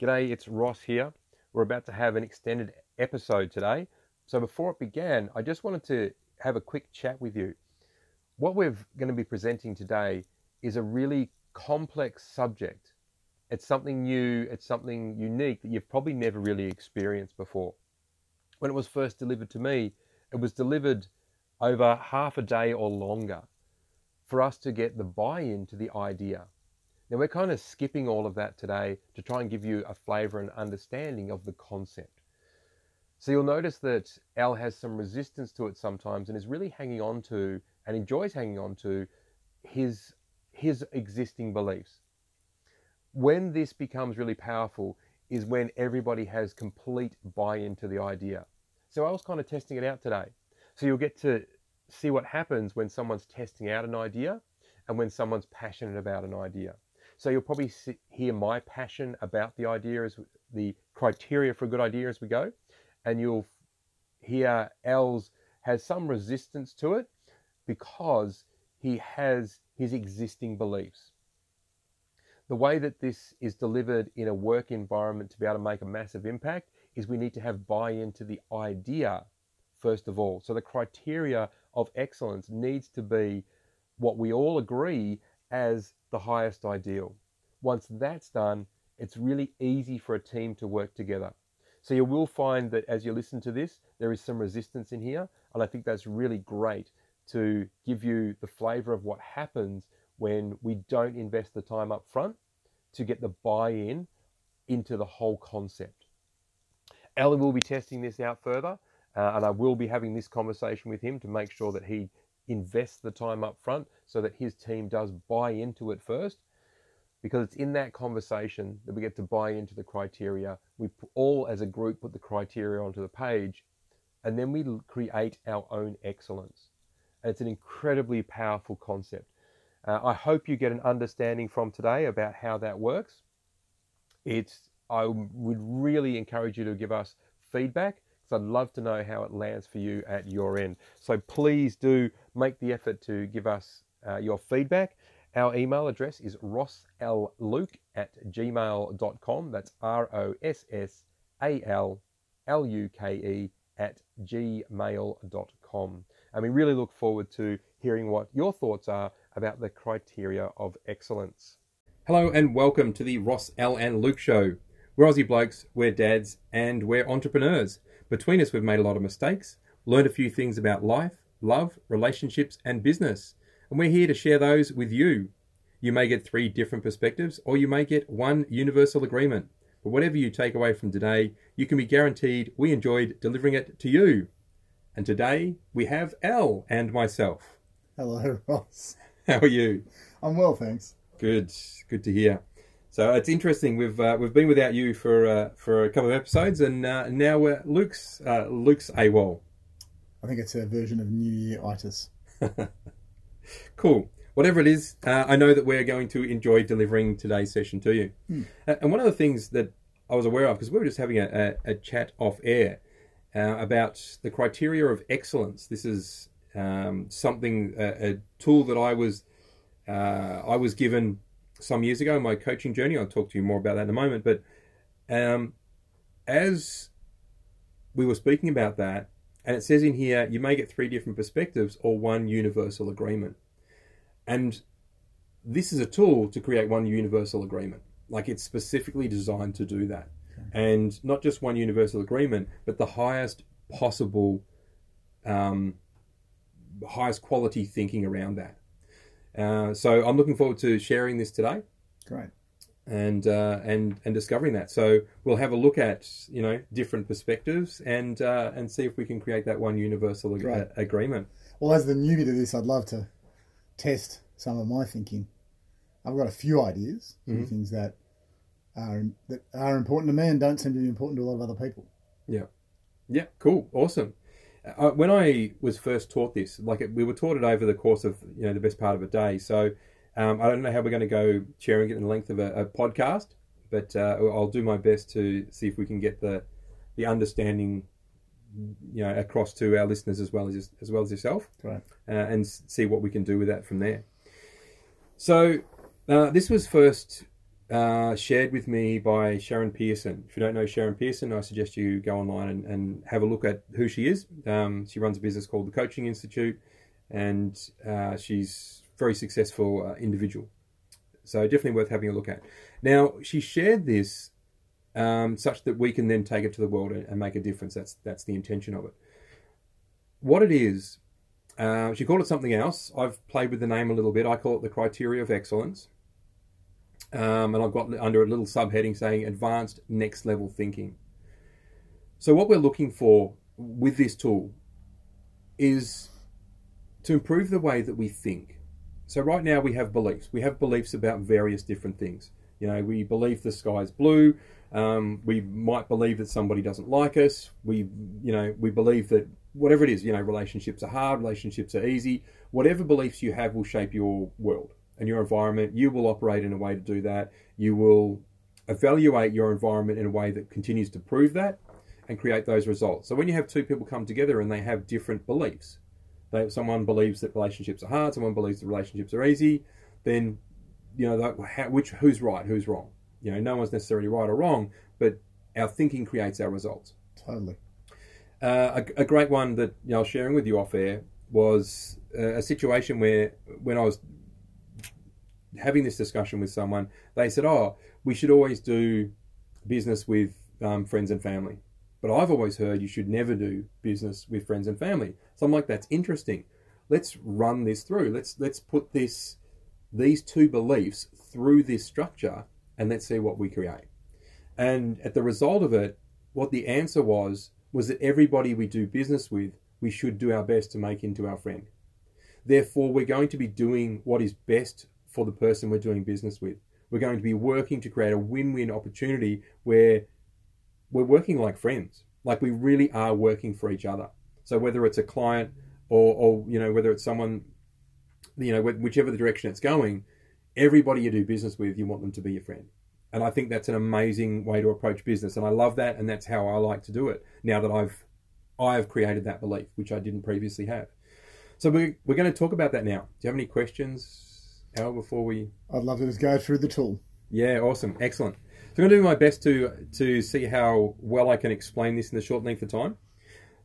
G'day, it's Ross here. We're about to have an extended episode today. So before it began, I just wanted to have a quick chat with you. What we're going to be presenting today is a really complex subject. It's something new, it's something unique that you've probably never really experienced before. When it was first delivered to me, it was delivered over half a day or longer for us to get the buy in to the idea. Now, we're kind of skipping all of that today to try and give you a flavor and understanding of the concept. So you'll notice that Al has some resistance to it sometimes and is really hanging on to and enjoys hanging on to his, his existing beliefs. When this becomes really powerful is when everybody has complete buy in to the idea. So I was kind of testing it out today. So you'll get to see what happens when someone's testing out an idea and when someone's passionate about an idea. So you'll probably see, hear my passion about the idea as the criteria for a good idea as we go, and you'll hear Al's has some resistance to it because he has his existing beliefs. The way that this is delivered in a work environment to be able to make a massive impact is we need to have buy into the idea first of all. So the criteria of excellence needs to be what we all agree as the highest ideal. Once that's done, it's really easy for a team to work together. So you will find that as you listen to this, there is some resistance in here. And I think that's really great to give you the flavor of what happens when we don't invest the time up front to get the buy in into the whole concept. Ellie will be testing this out further, uh, and I will be having this conversation with him to make sure that he invests the time up front so that his team does buy into it first because it's in that conversation that we get to buy into the criteria. We all, as a group, put the criteria onto the page, and then we create our own excellence. And it's an incredibly powerful concept. Uh, I hope you get an understanding from today about how that works. It's I would really encourage you to give us feedback because I'd love to know how it lands for you at your end. So please do make the effort to give us uh, your feedback. Our email address is rossalluke at gmail.com. That's R O S S A L L U K E at gmail.com. And we really look forward to hearing what your thoughts are about the criteria of excellence. Hello and welcome to the Ross Al and Luke Show. We're Aussie blokes, we're dads, and we're entrepreneurs. Between us, we've made a lot of mistakes, learned a few things about life, love, relationships, and business. And we're here to share those with you. You may get three different perspectives, or you may get one universal agreement. But whatever you take away from today, you can be guaranteed we enjoyed delivering it to you. And today we have Al and myself. Hello, Ross. How are you? I'm well, thanks. Good, good to hear. So it's interesting. We've uh, we've been without you for uh, for a couple of episodes, and uh, now we're Luke's uh, Luke's AWOL. I think it's a version of New Year itis. cool. Whatever it is, uh, I know that we're going to enjoy delivering today's session to you. Uh, and one of the things that I was aware of, because we were just having a, a, a chat off air uh, about the criteria of excellence. This is um, something, a, a, tool that I was uh, I was given some years ago in my coaching journey. I'll talk to you more about that in a moment. But um, as we were speaking about that, and it says in here, you may get three different perspectives or one universal agreement. And this is a tool to create one universal agreement. Like it's specifically designed to do that. Okay. And not just one universal agreement, but the highest possible, um, highest quality thinking around that. Uh, so I'm looking forward to sharing this today. Great. And uh, and and discovering that. So we'll have a look at you know different perspectives and uh, and see if we can create that one universal ag- agreement. Well, as the newbie to this, I'd love to test some of my thinking. I've got a few ideas, mm-hmm. things that are that are important to me and don't seem to be important to a lot of other people. Yeah, yeah, cool, awesome. Uh, when I was first taught this, like it, we were taught it over the course of you know the best part of a day. So um, I don't know how we're going to go sharing it in the length of a, a podcast, but uh, I'll do my best to see if we can get the the understanding you know across to our listeners as well as as well as yourself, right? Uh, and see what we can do with that from there. So uh, this was first uh, shared with me by Sharon Pearson. If you don't know Sharon Pearson, I suggest you go online and, and have a look at who she is. Um, she runs a business called the Coaching Institute, and uh, she's a very successful uh, individual. So definitely worth having a look at. Now she shared this um, such that we can then take it to the world and, and, make a difference. That's that's the intention of it. What it is, uh, she called it something else. I've played with the name a little bit. I call it the criteria of excellence. Um, and I've got under a little subheading saying advanced next level thinking. So, what we're looking for with this tool is to improve the way that we think. So, right now we have beliefs. We have beliefs about various different things. You know, we believe the sky is blue. Um, we might believe that somebody doesn't like us. We, you know, we believe that whatever it is, you know, relationships are hard, relationships are easy. Whatever beliefs you have will shape your world and your environment. You will operate in a way to do that. You will evaluate your environment in a way that continues to prove that and create those results. So when you have two people come together and they have different beliefs, they, someone believes that relationships are hard, someone believes that relationships are easy, then you know that, how, which who's right, who's wrong. You know, no one's necessarily right or wrong, but our thinking creates our results. Totally. Uh, a, a, great one that you know, I was sharing with you off air was uh, a situation where when I was having this discussion with someone, they said, "Oh, we should always do business with um, friends and family." But I've always heard you should never do business with friends and family. So I'm like, that's interesting. Let's run this through. Let's let's put this these two beliefs through this structure and let's see what we create. And at the result of it, what the answer was was that everybody we do business with, we should do our best to make into our friend. Therefore, we're going to be doing what is best for the person we're doing business with. We're going to be working to create a win win opportunity where we're working like friends, like we really are working for each other. So whether it's a client or, or you know, whether it's someone, you know, whichever the direction it's going, everybody you do business with, you want them to be your friend. And I think that's an amazing way to approach business. And I love that. And that's how I like to do it now that I've, I've created that belief, which I didn't previously have. So we're, we're going to talk about that now. Do you have any questions, Al, before we. I'd love to just go through the tool. Yeah, awesome. Excellent. So I'm going to do my best to, to see how well I can explain this in the short length of time.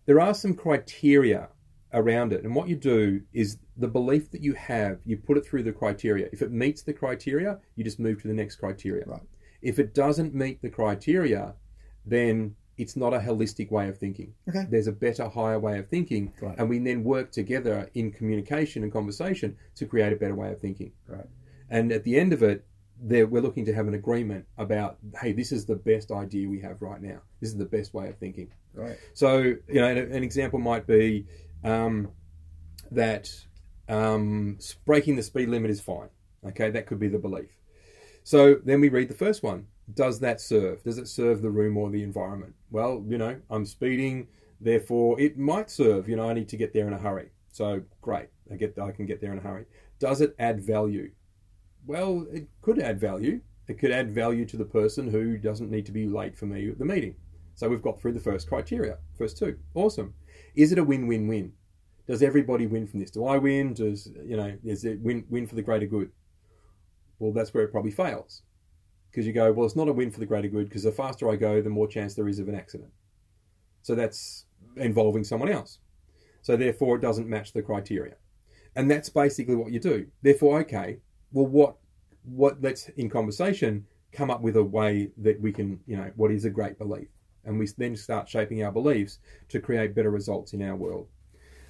There are some criteria around it. And what you do is the belief that you have, you put it through the criteria. If it meets the criteria, you just move to the next criteria. Right. If it doesn't meet the criteria, then it's not a holistic way of thinking. Okay. There's a better, higher way of thinking, right. and we then work together in communication and conversation to create a better way of thinking. Right. And at the end of it, we're looking to have an agreement about, hey, this is the best idea we have right now. This is the best way of thinking. Right. So, you know, an, an example might be um, that um, breaking the speed limit is fine. Okay, that could be the belief. So then we read the first one does that serve? Does it serve the room or the environment? Well, you know, I'm speeding, therefore it might serve. You know, I need to get there in a hurry. So great, I get I can get there in a hurry. Does it add value? Well, it could add value. It could add value to the person who doesn't need to be late for me at the meeting. So we've got through the first criteria, first two. Awesome. Is it a win-win-win? Does everybody win from this? Do I win? Does you know? Is it win win for the greater good? Well, that's where it probably fails because you go, well, it's not a win for the greater good because the faster I go, the more chance there is of an accident. So that's involving someone else. So therefore, it doesn't match the criteria, and that's basically what you do. Therefore, okay, well, what what let's in conversation come up with a way that we can, you know, what is a great belief, and we then start shaping our beliefs to create better results in our world.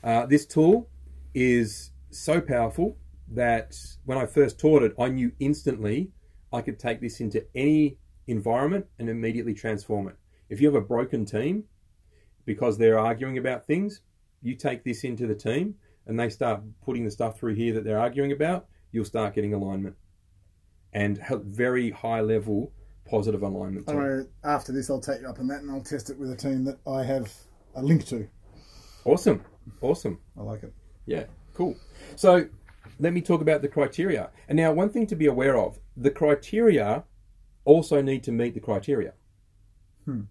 Uh, this tool is so powerful that when I first taught it, I knew instantly I could take this into any environment and immediately transform it. If you have a broken team because they're arguing about things, you take this into the team and they start putting the stuff through here that they're arguing about, you'll start getting alignment and very high level positive alignment. after this, I'll take you up on that and I'll test it with a team that I have a link to. Awesome. Awesome. I like it. Yeah, cool. So let me talk about the criteria. And now, one thing to be aware of the criteria also need to meet the criteria. Hmm.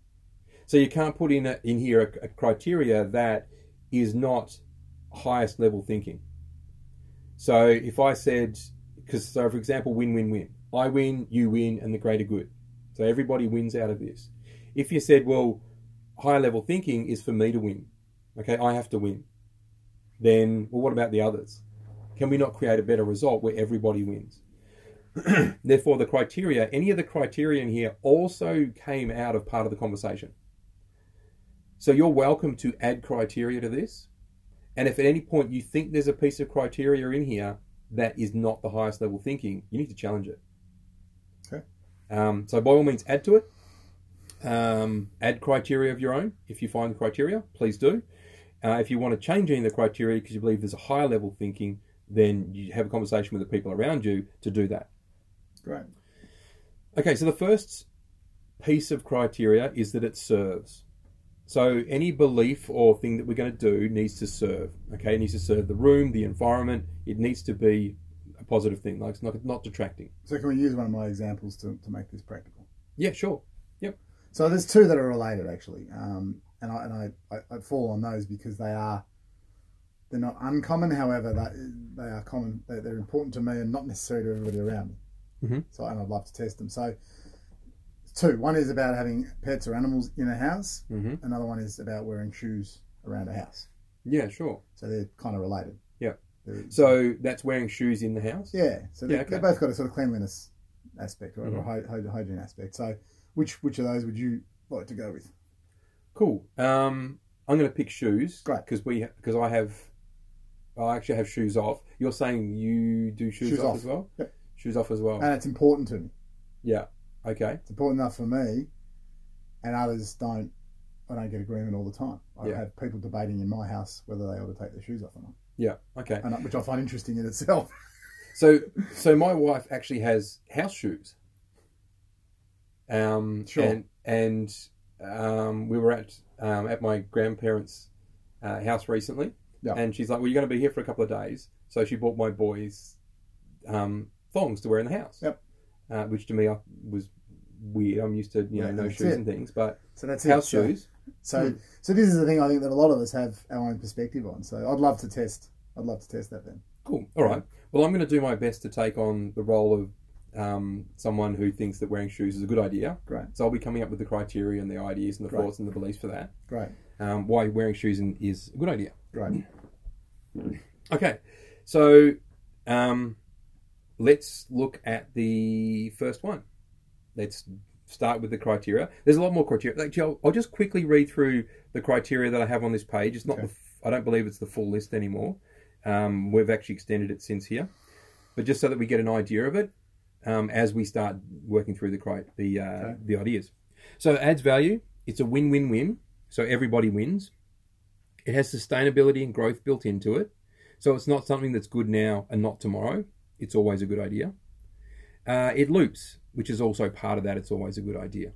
So you can't put in a, in here a, a, criteria that is not highest level thinking. So if I said, because so for example, win win win, I win, you win, and the greater good. So everybody wins out of this. If you said, well, higher level thinking is for me to win, okay, I have to win, then, well, what about the others? Can we not create a better result where everybody wins? Therefore, the criteria, any of the criteria in here also came out of part of the conversation. So you're welcome to add criteria to this. And if at any point you think there's a piece of criteria in here that is not the highest level thinking, you need to challenge it. Okay. Um, so by all means, add to it. Um, add criteria of your own. If you find the criteria, please do. Uh, if you want to change any of the criteria because you believe there's a higher level thinking, then you have a conversation with the people around you to do that. Great. Okay, so the first piece of criteria is that it serves. So any belief or thing that we're going to do needs to serve. Okay, it needs to serve the room, the environment. It needs to be a positive thing, like it's not not detracting. So can we use one of my examples to, to make this practical? Yeah, sure. Yep. So there's two that are related actually, um, and I and I, I, I fall on those because they are they're not uncommon. However, that they are common. They're, they're important to me and not necessarily to everybody around me. Mhm. So and I'd love to test them. So two. One is about having pets or animals in a house. hmm Another one is about wearing shoes around a house. Yeah, sure. So they're kind of related. Yeah. They're- So that's wearing shoes in the house. yeah. So they, Yeah, okay. they've both got a sort of cleanliness aspect or, Mhm. hy- hygiene aspect. So which which of those would you like to go with? Cool. Um, I'm going to pick shoes. Great. Because we because I have, I actually have shoes off. You're saying you do shoes, Shoes off, off. as well. Yep. Shoes off as well. And it's important to me. yeah. Okay. It's important enough for me, and others don't. I don't get agreement all the time. I Yeah. have people debating in my house whether they ought to take their shoes off or not, Yeah. Okay. and, I- which I find interesting in itself. So, so my wife actually has house shoes. Um, Sure. And and um, we were at um, at my grandparents' uh, house recently, Yeah. and she's like, "Well, you're going to be here for a couple of days," so she bought my boys um, thongs to wear in the house. Yep. Uh, which to me I, was weird. I'm used to you know Yeah, no shoes it. and things, but So that's it. house So- shoes. So, Hmm. so this is the thing I think that a lot of us have our own perspective on. So I'd love to test. I'd love to test that then. Cool. All right. Well, I'm going to do my best to take on the role of um, someone who thinks that wearing shoes is a good idea. Great, So I'll be coming up with the criteria and the ideas and the Great. thoughts and the beliefs for that. great, Um, why wearing shoes in, is a good idea. great. Okay. So um, let's look at the first one. Let's start with the criteria. There's a lot more criteria. Actually, I'll, I'll just quickly read through the criteria that I have on this page. It's not. Okay. The, I don't believe it's the full list anymore. Um, we've actually extended it since here, but just so that we get an idea of it um, as we start working through the the uh, Okay. the ideas. So it adds value. It's a win-win-win. So everybody wins. It has sustainability and growth built into it. So it's not something that's good now and not tomorrow. It's always a good idea. Uh, it loops, which is also part of that. It's always a good idea.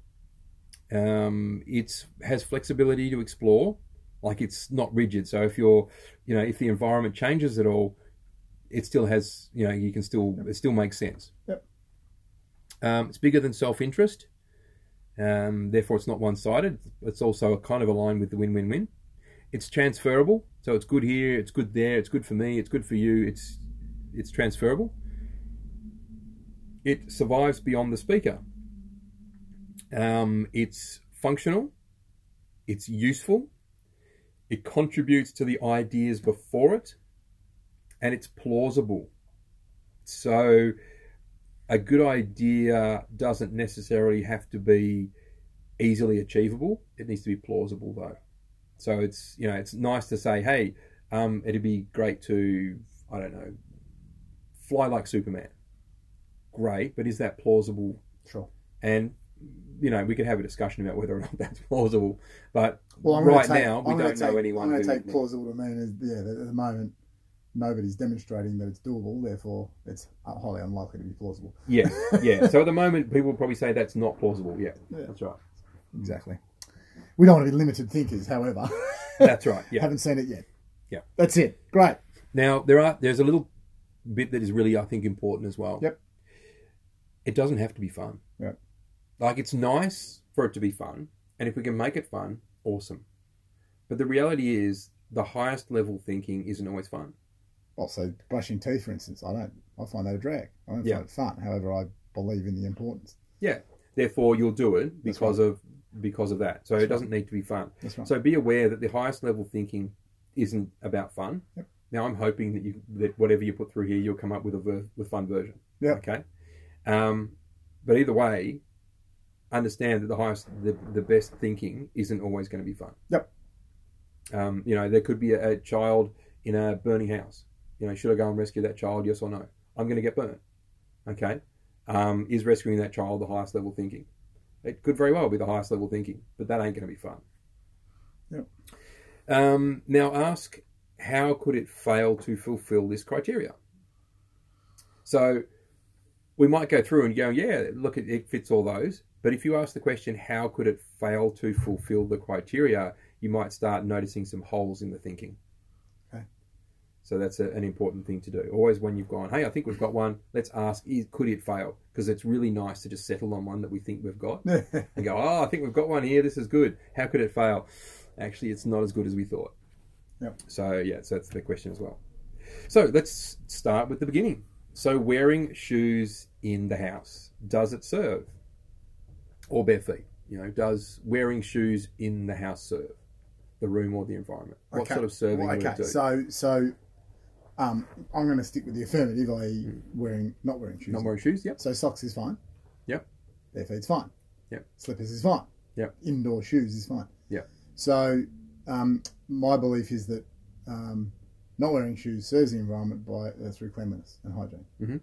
Um, it has flexibility to explore, like it's not rigid. So if you're, you know, if the environment changes at all, it still has, you know, you can still, it still makes sense. Yep. Um, it's bigger than self-interest. Um, therefore, it's not one-sided. It's also kind of aligned with the win-win-win. It's transferable, so it's good here, it's good there, it's good for me, it's good for you. It's it's transferable. It survives beyond the speaker. Um, it's functional. It's useful. It contributes to the ideas before it, and it's plausible. So, a good idea doesn't necessarily have to be easily achievable. It needs to be plausible, though. So it's you know it's nice to say, hey, um, it'd be great to I don't know, fly like Superman. Great, but is that plausible? Sure. And you know we could have a discussion about whether or not that's plausible. But Well, I'm right take, now we I'm don't know anyone I'm going to take plausible to mean as yeah. that At the moment, nobody's demonstrating that it's doable. Therefore, it's highly unlikely to be plausible. Yeah, yeah. So at the moment, people probably say that's not plausible. Yeah, Yeah. that's right. Exactly. We don't want to be limited thinkers, however. That's right. Yeah. Haven't seen it yet. Yeah. That's it. Great. Now there are there's a little bit that is really I think important as well. Yep. It doesn't have to be fun. Yep. Like it's nice for it to be fun, and if we can make it fun, awesome. But the reality is, the highest level thinking isn't always fun. Also, brushing teeth, for instance, I don't. I find that a drag. I don't Yeah. find it fun. However, I believe in the importance. Yeah. Therefore, you'll do it because of because of that. So it doesn't need to be fun. That's right. So be aware that the highest level thinking isn't about fun. Yep. Now I'm hoping that you that whatever you put through here, you'll come up with a ver- with fun version. Yeah. Okay. Um, but either way, understand that the highest, the, the best thinking isn't always going to be fun. Yep. Um, you know, there could be a, a child in a burning house. You know, should I go and rescue that child? Yes or no? I'm going to get burnt. Okay. Um, is rescuing that child the highest level thinking? It could very well be the highest level thinking, but that ain't going to be fun. Yep. Um, now ask, how could it fail to fulfill this criteria? So we might go through and go, yeah, look, it, it fits all those. But if you ask the question, how could it fail to fulfill the criteria, you might start noticing some holes in the thinking. Okay. So that's a, an important thing to do. Always when you've gone, hey, I think we've got one, let's ask, is, could it fail? Because it's really nice to just settle on one that we think we've got and go, oh, I think we've got one here. This is good. How could it fail? Actually, it's not as good as we thought. Yep. So yeah, so that's the question as well. So let's start with the beginning. So wearing shoes in the house does it serve, or bare feet? You know, does wearing shoes in the house serve the room or the environment? What Okay. sort of serving Well, would okay, so so um, I'm going to stick with the affirmative, i.e., wearing not wearing shoes. Not wearing shoes? Yep. So socks is fine. Yep. Bare feet's fine. Yep. Slippers is fine. Yep. Indoor shoes is fine. Yep. So um, my belief is that um, not wearing shoes serves the environment by uh, through cleanliness and hygiene.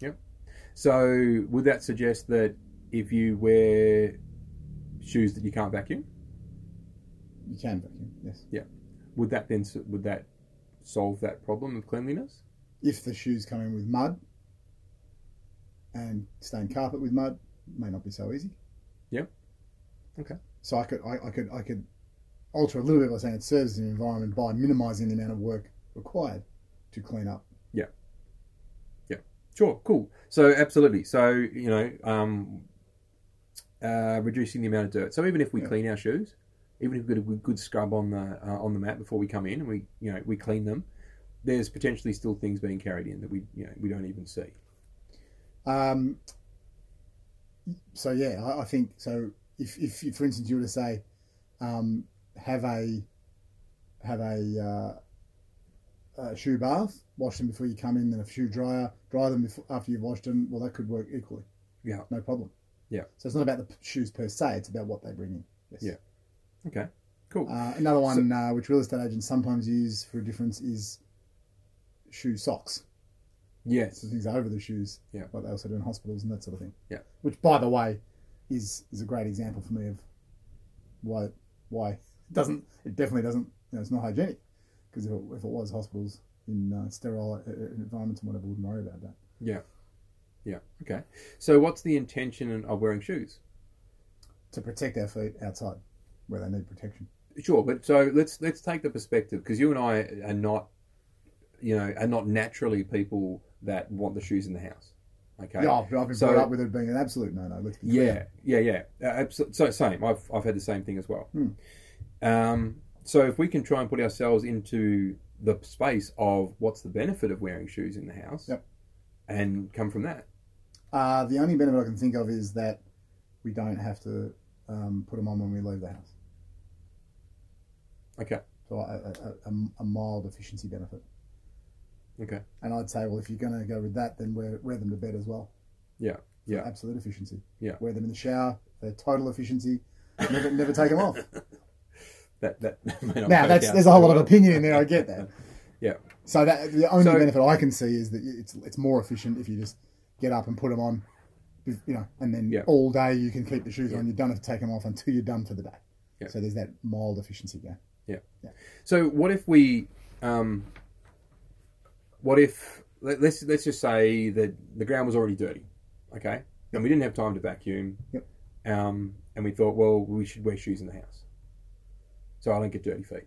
Yep. So would that suggest that if you wear shoes that you can't vacuum, You can vacuum, yes. would that then would that solve that problem of cleanliness? If the shoes come in with mud and stained carpet with mud, may not be so easy. Yep. Okay. So I could I, I could I could alter a little bit by saying it serves the environment by minimising the amount of work required to clean up. Yeah. Yeah. Sure, cool. So absolutely. So you know, um, uh, reducing the amount of dirt. So even if we Yeah. clean our shoes, even if we get a good, good scrub on the uh, on the mat before we come in, and we you know we clean them, there's potentially still things being carried in that we you know we don't even see. Um, so yeah, I, I think so. If, if, if, for instance, you were to say, um, have a have a, uh, a shoe bath, wash them before you come in, then a shoe dryer, dry them before, after you've washed them. Well, that could work equally. Yeah. no problem. Yeah. So it's not about the shoes per se; it's about what they bring in. Yes. Yeah. Okay, cool. Uh, another one uh, which real estate agents sometimes use for a difference is shoe socks. yes. So things over the shoes. Yeah. Like they also do in hospitals and that sort of thing. Yeah. Which, by the way, is is a great example for me of why why it doesn't it definitely doesn't you know it's not hygienic because if it, if it was hospitals in uh, sterile uh, environments and whatever, we wouldn't worry about that. Yeah. Yeah. Okay. So what's the intention of wearing shoes? To protect our feet outside where they need protection. Sure, but so let's let's take the perspective because you and I are not, you know, are not naturally people that want the shoes in the house. Okay. Yeah, I've, been So- brought up with it being an absolute no no. Let's be Yeah, clear. yeah, yeah. Uh, so same. I've I've had the same thing as well. Hmm. Um, so if we can try and put ourselves into the space of what's the benefit of wearing shoes in the house, Yep. and come from that. Uh, the only benefit I can think of is that we don't have to um, put them on when we leave the house. Okay. So a, a, a, a mild efficiency benefit. Okay. And I'd say, well, if you're going to go with that, then wear, wear them to bed as well. Yeah. Yeah. Absolute efficiency. Yeah. Wear them in the shower. They're total efficiency. Never, never take them off. That that may not Now, that's there's a whole lot of opinion in there. I get that. Yeah. So that the only So- benefit I can see is that it's it's more efficient if you just get up and put them on, you know, and then Yeah. all day you can keep the shoes Yeah. on. You don't have to take them off until you're done for the day. Yeah. So there's that mild efficiency there. Yeah. So what if we, um, what if let, let's let's just say that the ground was already dirty, okay, and we didn't have time to vacuum, Yep. um, and we thought, well, we should wear shoes in the house, so I don't get dirty feet.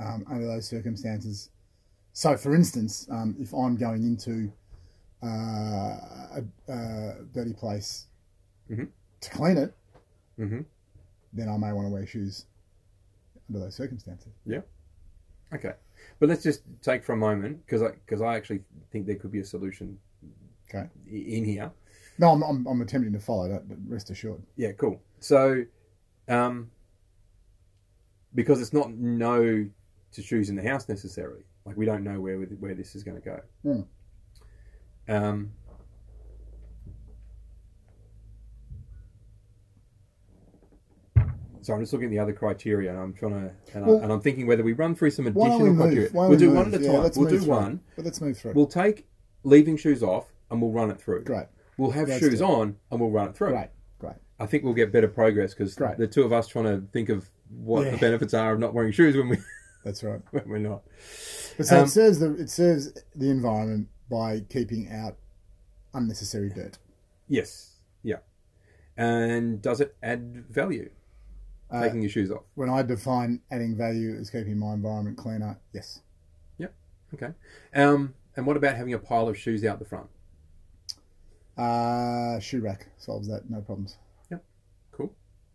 um, under those circumstances. So, for instance, um, if I'm going into uh, a, a dirty place Mhm. to clean it, Mm-hmm. then I may want to wear shoes under those circumstances. Yeah. Okay. But let's just take for a moment because I because I actually think there could be a solution Okay. in here. No, I'm, I'm, I'm attempting to follow that, but rest assured. Yeah, cool. So, um, because it's not no to shoes in the house necessarily. Like we don't know where where this is going to go. Mm. Um, so I'm just looking at the other criteria, and I'm trying to, and, Well- I, and I'm thinking whether we run through some additional we criteria. move? We'll we do one at a time. let's we'll do through. one. But let's move through. We'll take leaving shoes off, and we'll run it through. great, We'll have Let's shoes it. on, and we'll run it through. great. I think we'll get better progress because the two of us trying to think of what Yeah. the benefits are of not wearing shoes when we That's right. when we're not. But so Um, it serves the it serves the environment by keeping out unnecessary dirt. Yes. Yeah. And does it add value? Uh, Taking your shoes off. when I define adding value as keeping my environment cleaner, yes. Yep. Okay. Um, and what about having a pile of shoes out the front? Uh, shoe rack solves that, no problems.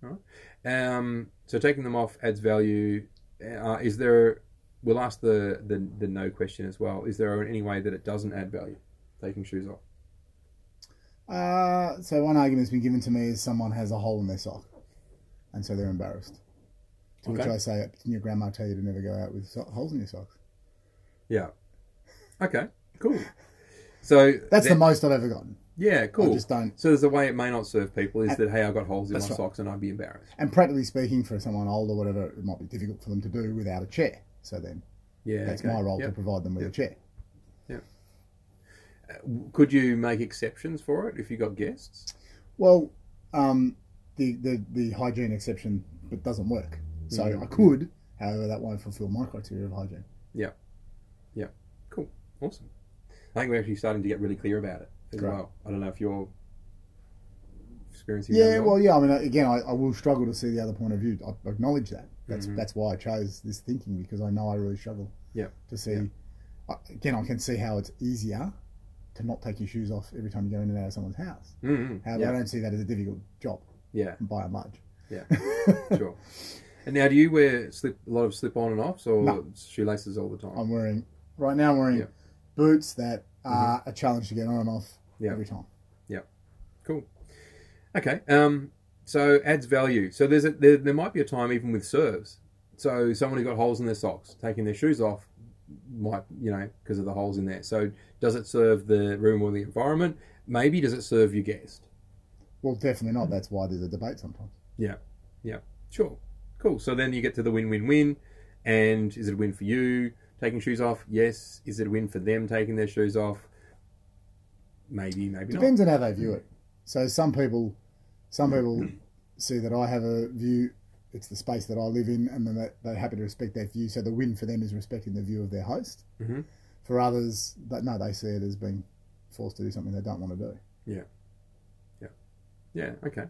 All right. Um, so taking them off adds value. Uh, is there? We'll ask the, the the no question as well. Is there any way that it doesn't add value? Taking shoes off. Uh, so one argument that's been given to me is someone has a hole in their sock, and so they're embarrassed. To which I say, didn't your grandma tell you to never go out with so- holes in your socks? Yeah. Okay. Cool. So That's then- the most I've ever gotten. Yeah. Cool. I just don't. So there's a way it may not serve people is that hey, I got holes in my right. socks and I'd be embarrassed. And practically speaking, for someone old or whatever, it might be difficult for them to do without a chair. So then Yeah, that's okay. my role to provide them with a chair. Yeah. Could you make exceptions for it if you got guests? Well, um, the, the the hygiene exception it doesn't work. So Mhm. I could, however, that won't fulfil my criteria of hygiene. Yeah. Yeah. Cool, awesome. I think we're actually starting to get really clear about it as Great. well. I don't know if you're experiencing. Yeah, well, yeah. I mean, again, I, I will struggle to see the other point of view. I acknowledge that. That's Mhm. that's why I chose this thinking because I know I really struggle. Yeah. To see, Yeah. I again, I can see how it's easier to not take your shoes off every time you go in and out of someone's house. Mhm, However, I don't see that as a difficult job yeah, by and large. yeah, sure. And now, do you wear slip a lot of slip on and offs or No. shoelaces all the time? I'm wearing right now. I'm wearing Yeah. boots that are a challenge to get on and off Mm-hmm. Yeah. every time. Yeah, cool. Okay. Um, so adds value. So there's a, there, there might be a time even with serves. So someone who got holes in their socks, taking their shoes off, might you know because of the holes in there. So does it serve the room or the environment? Maybe does it serve your guest? Well, definitely not. That's why there's a debate sometimes. Yeah, yeah, sure. Cool. So then you get to the win-win-win. And is it a win for you taking shoes off? Yes. Is it a win for them taking their shoes off? Maybe, maybe not. Depends on how they view it. So some people, some people see that I have a view. It's the space that I live in, and then they- they're happy to respect that view. So the win for them is respecting the view of their host. Mhm. For others, that no, they see it as being forced to do something they don't want to do. Yeah, yeah, yeah. okay.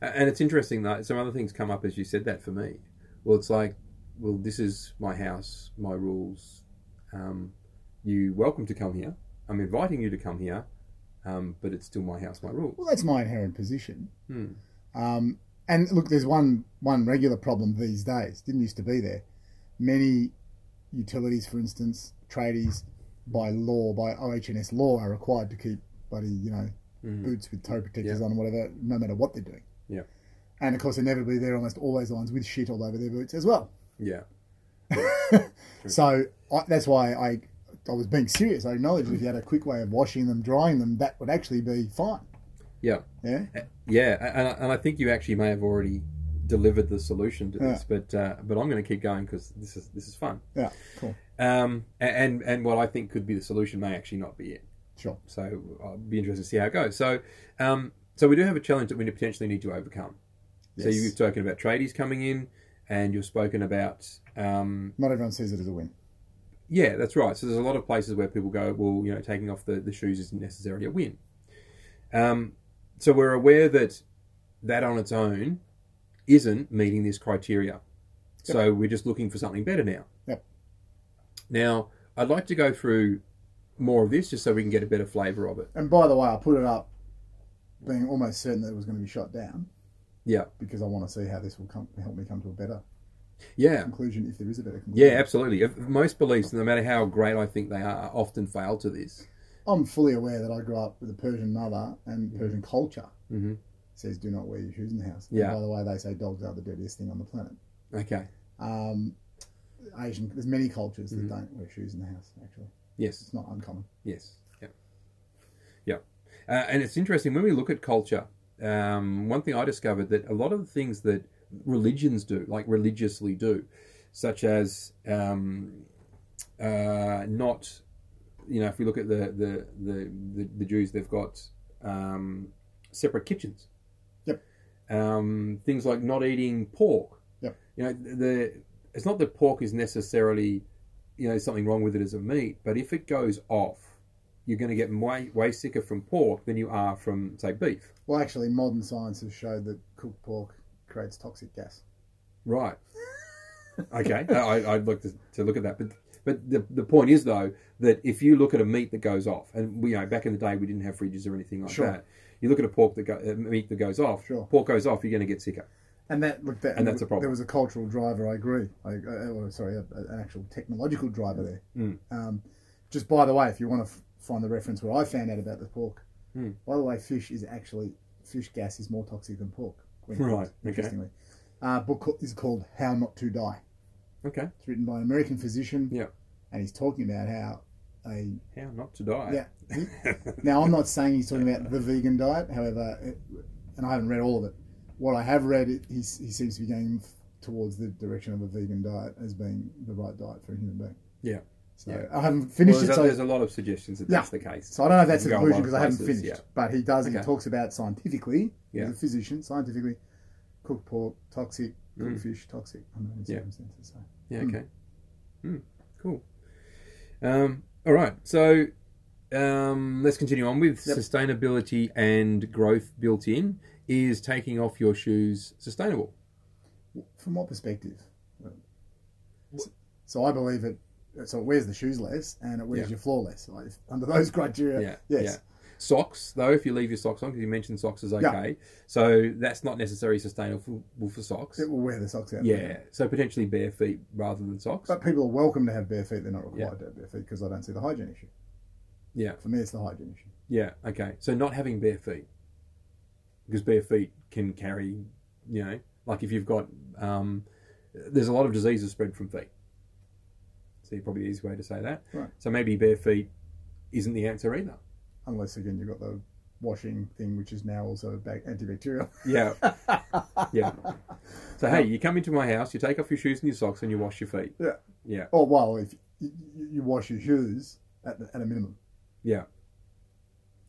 And it's interesting that some other things come up as you said that for me. Well, it's like, well, this is my house, my rules. Um, you welcome to come here. I'm inviting you to come here, um, but it's still my house, my rules. Well, that's my inherent position. Hmm. Um, and look, there's one one regular problem these days. Didn't used to be there. Many utilities, for instance, tradies, by law, by OHS law, are required to keep bloody, you know, Mhm. boots with toe protectors Yeah. on, whatever, no matter what they're doing. Yeah. And of course, inevitably, they're almost always the ones with shit all over their boots as well. Yeah. So I, that's why I I was being serious. I acknowledge that if you had a quick way of washing them, drying them, that would actually be fine. Yeah. Yeah. Yeah, and, I- and I think you actually may have already delivered the solution to this, but uh, but I'm going to keep going because this is this is fun. Yeah. Cool. Um, and and what I think could be the solution may actually not be it. Sure. So I'll be interested to see how it goes. So, um, so we do have a challenge that we potentially need to overcome. So you've spoken about tradies coming in, and you've spoken about, um, Not everyone sees it as a win. Yeah, that's right. So there's a lot of places where people go, well, you know, taking off the, the shoes isn't necessarily a win. Um, so we're aware that that on its own isn't meeting this criteria. So we're just looking for something better now. Yep. Now, I'd like to go through more of this just so we can get a better flavour of it. And by the way, I put it up being almost certain that it was going to be shot down Yeah. because I want to see how this will come, help me come to a better Yeah. conclusion if there is a better conclusion. Yeah, absolutely. If- Most beliefs, no matter how great I think they are, often fail to this. I'm fully aware that I grew up with a Persian mother and Persian culture hmm says do not wear your shoes in the house. Yeah. And by the way, they say dogs are the dirtiest thing on the planet. Okay. Um, Asian, there's many cultures Mm-hmm. that don't wear shoes in the house. Actually, Yes. it's not uncommon. Yes. Yeah. Yeah. Uh, and it's interesting when we look at culture. Um, one thing I discovered that a lot of the things that religions do, like religiously do, such as um, uh, not, you know, if we look at the the the, the, the Jews, they've got um, separate kitchens. Yep. Um, things like not eating pork. Yep. You know, the it's not that pork is necessarily, you know, something wrong with it as a meat, but if it goes off, you're going to get way way sicker from pork than you are from say beef. Well, actually, modern science has showed that cooked pork creates toxic gas. Right. Okay. I, I'd like to, to look at that, but but the, the point is though that if you look at a meat that goes off, and we you know back in the day we didn't have fridges or anything like Sure. that. You look at a pork that go, uh, meat that goes off. Sure. Pork goes off, you're going to get sicker. And that look, that, And that's a problem. There was a cultural driver. I agree. I, uh, sorry, a, a- an actual technological driver there. Mm. Um, just by the way, if you want to f- find the reference where I found out about the pork, Mm. by the way, fish is actually fish gas is more toxic than pork. Right, cooked, okay. Interestingly, uh, book is called "How Not to Die." Okay. It's written by an American physician. Yeah. And he's talking about how a How not to die. yeah. now, I'm not saying he's talking about the vegan diet. However, it, and I haven't read all of it. What I have read, it, he's, he seems to be going f- towards the direction of a vegan diet as being the right diet for a human being. Yeah. So Yeah. I haven't Well, finished there's, it. a, So, there's a lot of suggestions that Yeah. that's the case. so I don't know if that's the a conclusion because I haven't places, finished. yeah. But he does. He talks about scientifically. Yeah. He's a physician. Scientifically, cooked pork toxic, cooked Mm. fish toxic under any Yeah. circumstances. So. Yeah. Mm. Okay. Mm, cool. Um, all right. So um, let's continue on with Yep. sustainability and growth built in. Is taking off your shoes sustainable? From what perspective? So I believe it. So it wears the shoes less and it wears Yeah. your floor less. Like, under those criteria, Yeah. yes. Yeah. Socks, though, if you leave your socks on, because you mentioned socks is Yeah. okay, so that's not necessarily sustainable for, for socks. It will wear the socks out. Yeah, so potentially bare feet rather than socks. But people are welcome to have bare feet. They're not required Yeah. to have bare feet because I don't see the hygiene issue. Yeah, For me, it's the hygiene issue. yeah, okay. So not having bare feet, because bare feet can carry, you know, like if you've got, um, there's a lot of diseases spread from feet. So probably the easy way to say that. Right. So maybe bare feet isn't the answer either. Unless, again, you've got the washing thing, which is now also back antibacterial. Yeah, yeah. So hey, you come into my house, you take off your shoes and your socks, and you wash your feet. Yeah. Yeah, Or, well, if you, wash your shoes at, the, at a minimum. yeah,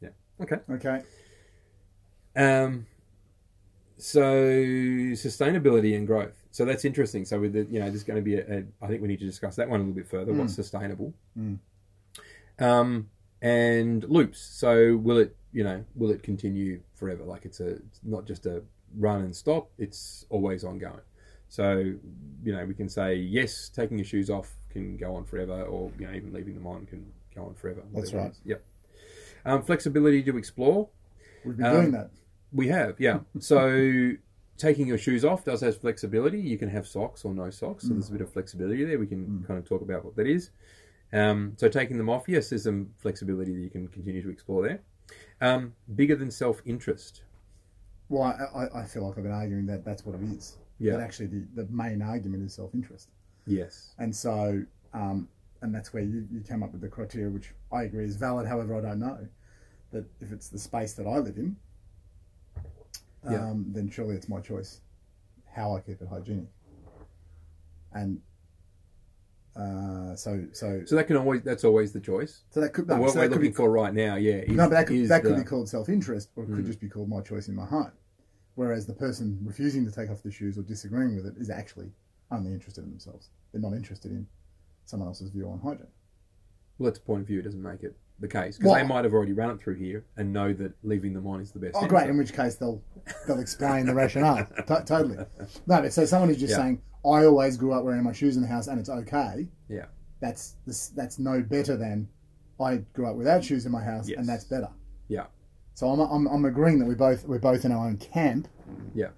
yeah. Okay. Okay. Um, so sustainability and growth. So that's interesting. So with the, you know, there's going to be a, a I think we need to discuss that one a little bit further. What's sustainable? Mm. Um, and loops. So will it, you know, will it continue forever? Like it's a, it's not just a run and stop. It's always ongoing. So, you know, we can say yes, taking your shoes off can go on forever, or you know, even leaving them on can go on forever. That's right. Yep. Um, flexibility to explore. We've been Um, doing that. We have, yeah. So taking your shoes off does have flexibility. You can have socks or no socks, so there's a bit of flexibility there. We can kind of talk about what that is. Um, so taking them off, yes, there's some flexibility that you can continue to explore there. Um, bigger than self interest. Well, I, I, feel like I've been arguing that that's what it is. Yeah. That actually the, the main argument is self interest. Yes. And so, um, and that's where you, you came up with the criteria, which I agree is valid. However, I don't know that if it's the space that I live in, um, Yeah. then surely it's my choice how I keep it hygienic. And uh, so, so, So that can always that's always the choice. so that could, no, what so we're that could be looking for right now, yeah, is, no, but that could, is that could the- be called self interest, or it could Mm. just be called my choice in my heart. Whereas the person refusing to take off the shoes or disagreeing with it is actually only interested in themselves. They're not interested in someone else's view on hygiene. well, that's a point of view. It doesn't make it the case because they Well- might have already run it through here and know that leaving them on is the best. Oh, answer. great! In which case they'll they'll explain the rationale. To- totally. No, but so someone who's just Yeah. saying, "I always grew up wearing my shoes in the house and it's okay." Yeah. That's this, that's no better than I grew up without shoes in my house Yes. and that's better. Yeah. So I'm, I'm, I'm agreeing that we both we're both in our own camp. Yeah.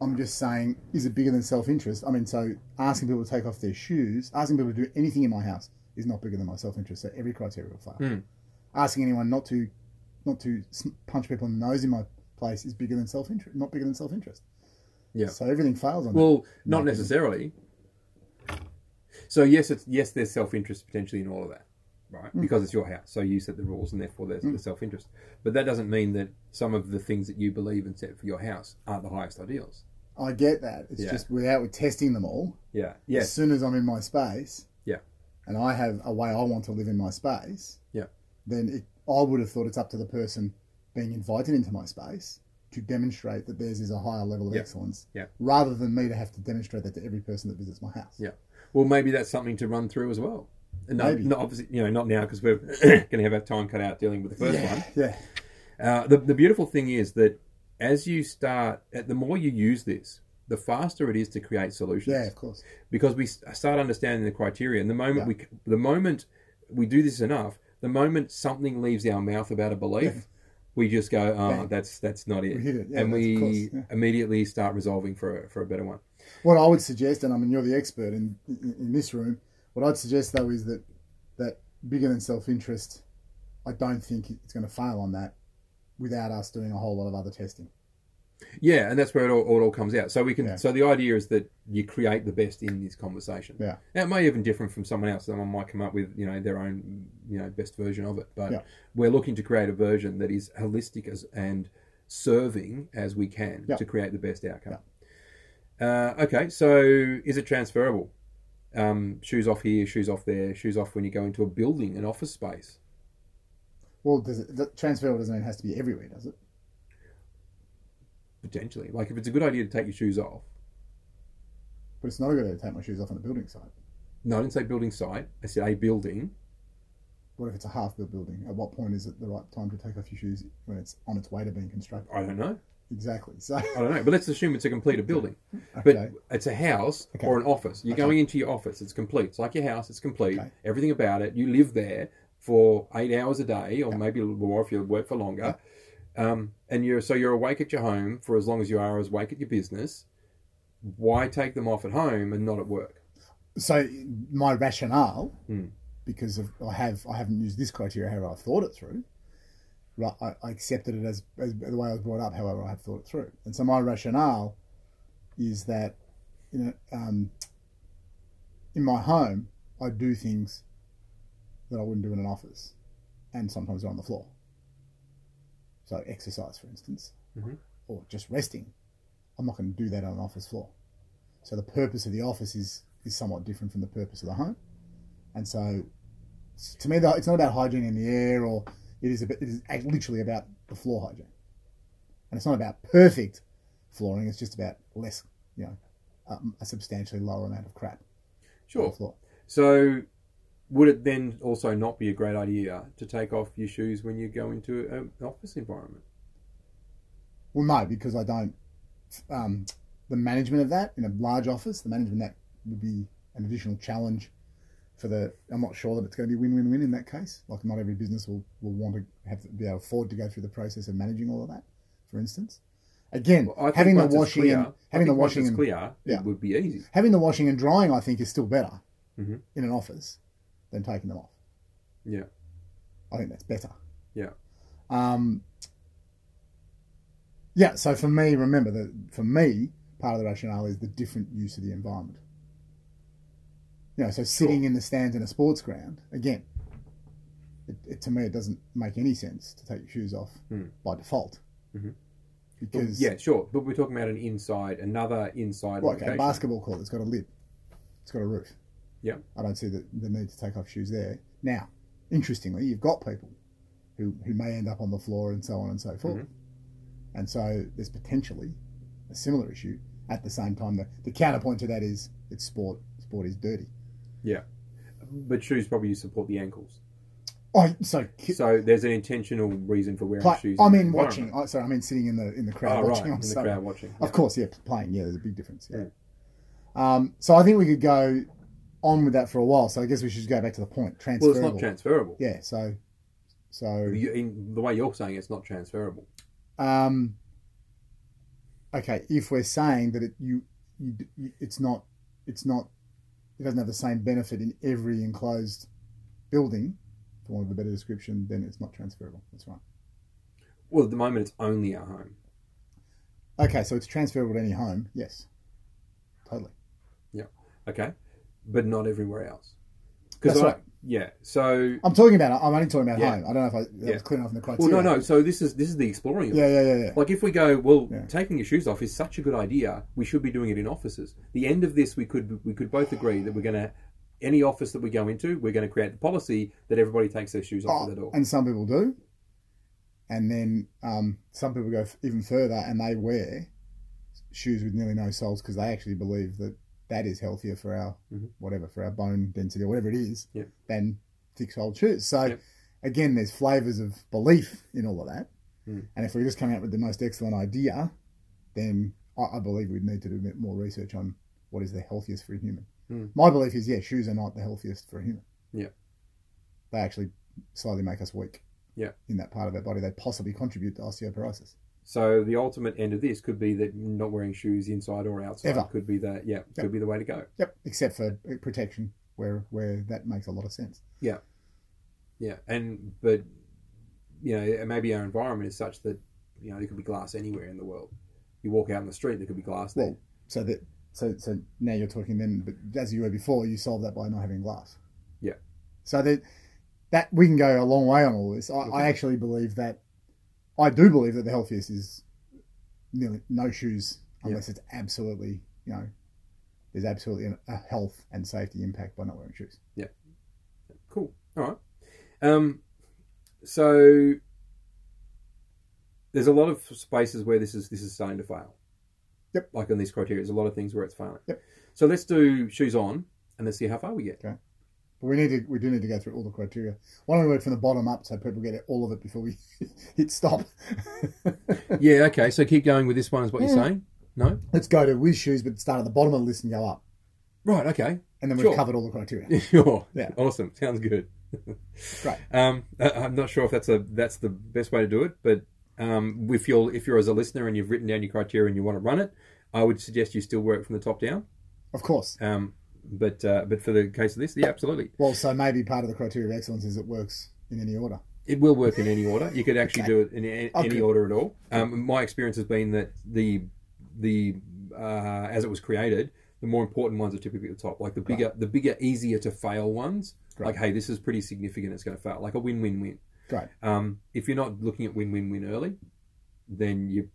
I'm just saying, is it bigger than self interest? I mean, so asking people to take off their shoes, asking people to do anything in my house is not bigger than my self interest. So every criteria will fail. Hmm. Asking anyone not to not to punch people in the nose in my place is bigger than self interest. Not bigger than self interest. Yeah. So everything fails on that. Well, not necessarily. So yes, it's yes, there's self interest potentially in all of that, right? Mm. Because it's your house, so you set the rules, and therefore there's the self interest. But that doesn't mean that some of the things that you believe and set for your house aren't the highest ideals. I get that. It's Yeah. just without testing them all. Yeah. As soon as I'm in my space, Yeah. and I have a way I want to live in my space, Yeah. then it, I would have thought it's up to the person being invited into my space to demonstrate that theirs is a higher level of Yeah. excellence, Yeah. rather than me to have to demonstrate that to every person that visits my house. Yeah. Well, maybe that's something to run through as well. No, Maybe. not obviously, you know, not now because we're going to have our time cut out dealing with the first yeah, one. yeah, Uh, the, the beautiful thing is that as you start, the more you use this, the faster it is to create solutions. yeah, of course. Because we start understanding the criteria, and the moment Yeah. we, the moment we do this enough, the moment something leaves our mouth about a belief. We just go, "Oh, Bang. that's that's not it," We it. Yeah, and we yeah. immediately start resolving for a, for a better one. What I would suggest, and I mean you're the expert in, in in this room, what I'd suggest though is that that bigger than self interest, I don't think it's going to fail on that without us doing a whole lot of other testing. Yeah, and that's where it all, it all comes out. So we can. Yeah. So the idea is that you create the best in this conversation. Yeah. Now, it may even differ from someone else. Someone might come up with you know their own you know best version of it, but Yeah. we're looking to create a version that is holistic as and serving as we can Yeah. to create the best outcome. Uh, okay, so is it transferable? Um, shoes off here, shoes off there, shoes off when you go into a building, an office space. Well, does it, the transfer doesn't mean it has to be everywhere, does it? Potentially, like if it's a good idea to take your shoes off. But it's not a good idea to take my shoes off on a building site. No, I didn't say building site. I said a building. What if it's a half-built building? At what point is it the right time to take off your shoes when it's on its way to being constructed? I don't know. Exactly. So, I don't know, but let's assume it's a completed building. okay. But it's a house Okay. or an office. You're Okay. going into your office. It's complete. It's like your house. It's complete. Okay. Everything about it. You live there for eight hours a day, or maybe a little more if you work for longer. Um, and you're so you're awake at your home for as long as you are awake at your business. Why take them off at home and not at work? so my rationale, Hmm. because of I have I haven't used this criteria, however I've thought it through. Right, I, I accepted it as, as the way I was brought up. However, I have thought it through, and so my rationale is that you know um, in my home I do things that I wouldn't do in an office, and sometimes they're on the floor. So exercise, for instance, Mhm. or just resting. I'm not going to do that on an office floor. So the purpose of the office is is somewhat different from the purpose of the home, and so to me, it's not about hygiene in the air, or it is a bit, it is literally about the floor hygiene, and it's not about perfect flooring. It's just about less, you know, um, a substantially lower amount of crap on Sure. the floor. So, would it then also not be a great idea to take off your shoes when you go into an office environment? Well, no, because I don't. Um, the management of that in a large office, the management of that would be an additional challenge for the. I'm not sure that it's going to be win-win-win in that case. Like, not every business will, will want to have to be able to afford to go through the process of managing all of that. For instance, again, Well, having the washing clear- and having the washing and clear, Yeah. it would be easy. having the washing and drying, I think, is still better Mhm. in an office than taking them off. Yeah. I think that's better. Yeah. Um, yeah, so for me, remember that for me, part of the rationale is the different use of the environment. You know, so sitting in the stands in a sports ground, again, it, it, to me, it doesn't make any sense to take your shoes off Hmm. by default. Mhm. Because, yeah, sure, but we're talking about an inside, another inside like a basketball court, it's got a lid, it's got a roof. Yeah. I don't see the, the need to take off shoes there. Now, interestingly, you've got people who, who may end up on the floor and so on and so forth. And so there's potentially a similar issue. At the same time, the, the counterpoint to that is it's sport. Sport is dirty. Yeah. But shoes probably support the ankles. Oh, so, So there's an intentional reason for wearing play, shoes. I mean watching. Oh, sorry, I mean sitting in the in the Oh, crowd right, watching. in the crowd watching. Of course, yeah, playing. Yeah, there's a big difference. Yeah. Um, so I think we could go on with that for a while. So I guess we should go back to the point. Well, Transferable. it's not transferable. Yeah. So, so You, in the way you're saying, it's not transferable. um, okay, if we're saying that it you, you, you it's not it's not it doesn't have the same benefit in every enclosed building, for want of a better description, then it's not transferable. That's right. Well, at the moment, it's only our home. Okay, so it's transferable to any home. Yes, totally. Yeah. Okay, but not everywhere else. That's I, right. Yeah. So I'm talking about. I'm only talking about Yeah. home. I don't know if I, that Yeah. was clear enough in the well, no, no. So this is this is the exploring. Of it. Yeah, yeah, yeah, yeah. Like if we go, well, taking your shoes off is such a good idea. We should be doing it in offices. The end of this, we could we could both agree that we're going to any office that we go into, we're going to create the policy that everybody takes their shoes off Oh, at the door. and some people do. And then um, some people go f- even further and they wear shoes with nearly no soles because they actually believe that that is healthier for our Mhm. whatever for our bone density or whatever it is Yeah. than thick soled shoes. So Yep. again, there's flavors of belief in all of that. Mm. And if we're just coming out with the most excellent idea, then I, I believe we'd need to do a bit more research on what is the healthiest for a human. Mm. My belief is, yeah, shoes are not the healthiest for a human. Yeah. They actually slowly make us weak. Yeah. In that part of our body, they possibly contribute to osteoporosis. So the ultimate end of this could be that not wearing shoes inside or outside Ever. could be the yeah Yep. could be the way to go. Yep. Except for protection, where where that makes a lot of sense. Yeah, yeah, and but you know maybe our environment is such that you know there could be glass anywhere in the world. You walk out in the street, there could be glass there. Well, so that so so now you're talking then, but as you were before, you solve that by not having glass. Yeah. So that that we can go a long way on all this. I, Okay. I actually believe that I do believe that the healthiest is nearly no shoes unless it's absolutely you know there's absolutely a, health and safety impact by not wearing shoes. Yeah. Cool. All right. Um, so there's a lot of spaces where this is this is starting to fail. Yep. Like on these criteria, there's a lot of things where it's failing. Yep. So let's do shoes on and let's see how far we get. But we need to we do need to go through all the criteria. Why don't we work from the bottom up so people get all of it before we hit stop? yeah. Okay. So keep going with this one. Is what you're saying? No. Let's go to with shoes, but start at the bottom of the list and go up. Right. Okay. And then we've Sure. covered all the criteria. sure. Yeah. Awesome. Sounds good. Great. Um, I'm not sure if that's a that's the best way to do it, but um, if you're if you're as a listener and you've written down your criteria and you want to run it, I would suggest you still work from the top down. Of course. Um, but uh, but for the case of this, yeah, absolutely, Well, so maybe part of the criteria of excellence is it works in any order. it will work in any order. You could actually Okay. do it in any Okay. order at all. Um, my experience has been that the the uh, as it was created, the more important ones are typically at the top. Like the bigger the bigger, easier to fail ones. Great. Like, hey, this is pretty significant. It's going to fail. Like a win win win. Great. Um, if you're not looking at win win win early, then you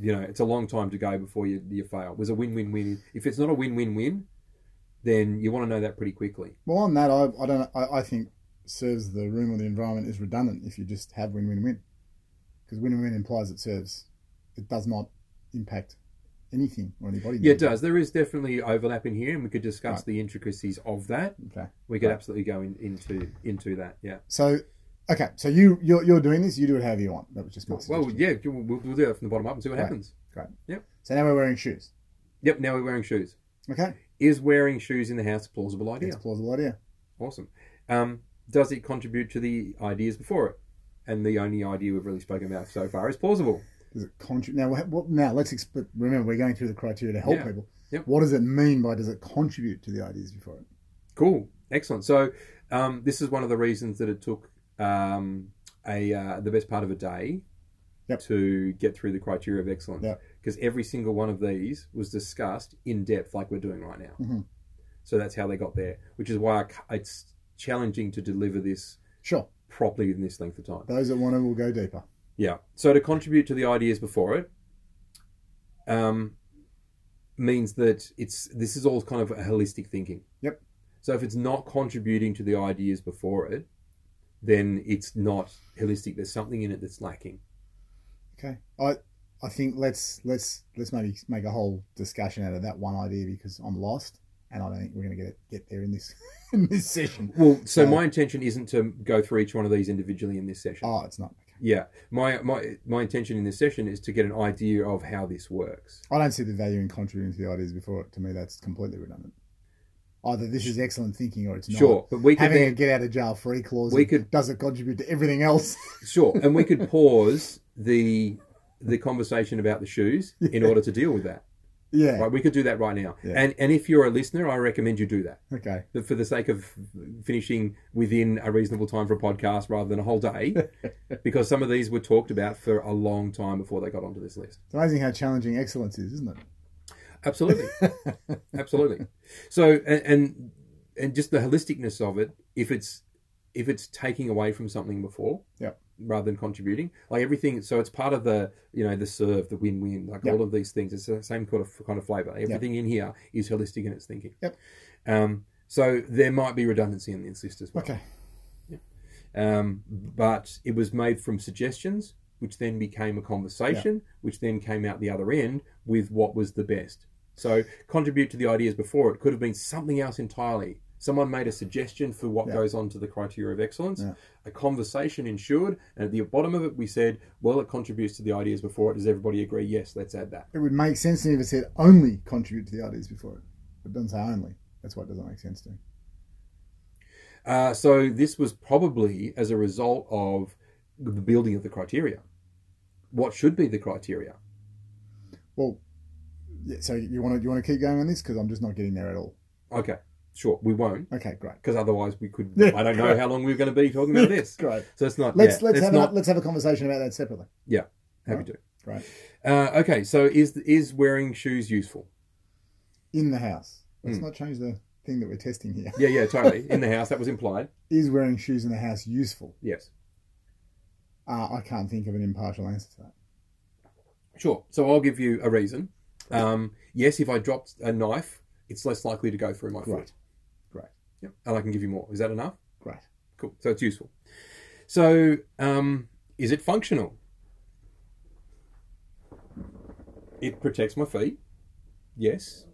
you know it's a long time to go before you you fail. There's a win win win. If it's not a win win win, then you want to know that pretty quickly. Well, on that, I, I don't. I, I think serves the room or the environment is redundant if you just have win-win-win, because win-win implies it serves. It does not impact anything or anybody. Yeah, it does. There is definitely overlap in here, and we could discuss Right. the intricacies of that. Okay. We could Right. absolutely go in, into into that. Yeah. So, okay. So you you're, you're doing this. You do it however you want. That was just my Well, yeah, we'll, we'll do that from the bottom up and see what Right. happens. Great. Yep. So now we're wearing shoes. Yep. Now we're wearing shoes. Okay. Is wearing shoes in the house a plausible idea? It's a plausible idea. Awesome. Um, does it contribute to the ideas before it? And the only idea we've really spoken about so far is plausible. Does it contribute? Now, what, now let's exp- remember we're going through the criteria to help Yeah. people. Yep. What does it mean by does it contribute to the ideas before it? Cool, excellent. So um, this is one of the reasons that it took um, a uh, the best part of a day Yep. to get through the criteria of excellence. Yep. Because every single one of these was discussed in depth, like we're doing right now. Mhm. So that's how they got there, which is why I it's challenging to deliver this Sure. properly in this length of time. Those that want to will go deeper. Yeah. So to contribute to the ideas before it um, means that it's this is all kind of a holistic thinking. Yep. So if it's not contributing to the ideas before it, then it's not holistic. There's something in it that's lacking. Okay. I I think let's let's let's maybe make a whole discussion out of that one idea because I'm lost and I don't think we're going to get get there in this in this session. Well, so So- my intention isn't to go through each one of these individually in this session. Oh, it's not. Okay. Yeah. My my my intention in this session is to get an idea of how this works. I don't see the value in contributing to the ideas before it. To me, that's completely redundant. Either this is excellent thinking or it's not. Sure, but we could Having a get out of jail free clause. We could- does it contribute to everything else? Sure, and we could pause the the conversation about the shoes in order to deal with that. Yeah. Right, we could do that right now. Yeah. And and if you're a listener, I recommend you do that. Okay. But for the sake of finishing within a reasonable time for a podcast rather than a whole day, because some of these were talked about for a long time before they got onto this list. It's amazing how challenging excellence is, isn't it? Absolutely, absolutely. So and, and and just the holisticness of it, if it's if it's taking away from something before, Yep. Rather than contributing, like everything. So it's part of the you know the serve, the win-win, like Yep. all of these things. It's the same kind of kind of flavor. Everything in here is holistic in its thinking. Yep. Um, so there might be redundancy in this list as well. Okay. Um, but it was made from suggestions, which then became a conversation, which then came out the other end with what was the best. So contribute to the ideas before it could have been something else entirely. Someone made a suggestion for what Yeah. goes on to the criteria of excellence. Yeah. A conversation ensured, and at the bottom of it, we said, "Well, it contributes to the ideas before it." Does everybody agree? Yes, let's add that. It would make sense to me if it said only contribute to the ideas before it. It doesn't say only. That's why it doesn't make sense to me. Uh, so this was probably as a result of the building of the criteria. What should be the criteria? Well, yeah, so you want to you want to keep going on this because I'm just not getting there at all. Okay, sure, we won't. Okay, great. because otherwise we could. I don't know how long we're going to be talking about this. Great. So it's not. Let's yeah, let's have not. a, let's have a conversation about that separately. yeah, happy to. Great. Uh, okay, so is is wearing shoes useful? In the house. Let's Hmm. not change the thing that we're testing here. Yeah, yeah, totally. In the house, that was implied. Is wearing shoes in the house useful? Yes, Uh, I can't think of an impartial answer to that. sure. So I'll give you a reason. Um, yes, if I dropped a knife, it's less likely to go through my foot. Great. Yep. And I can give you more. Is that enough? Great. Cool. So it's useful. So um, is it functional? It protects my feet. Yes.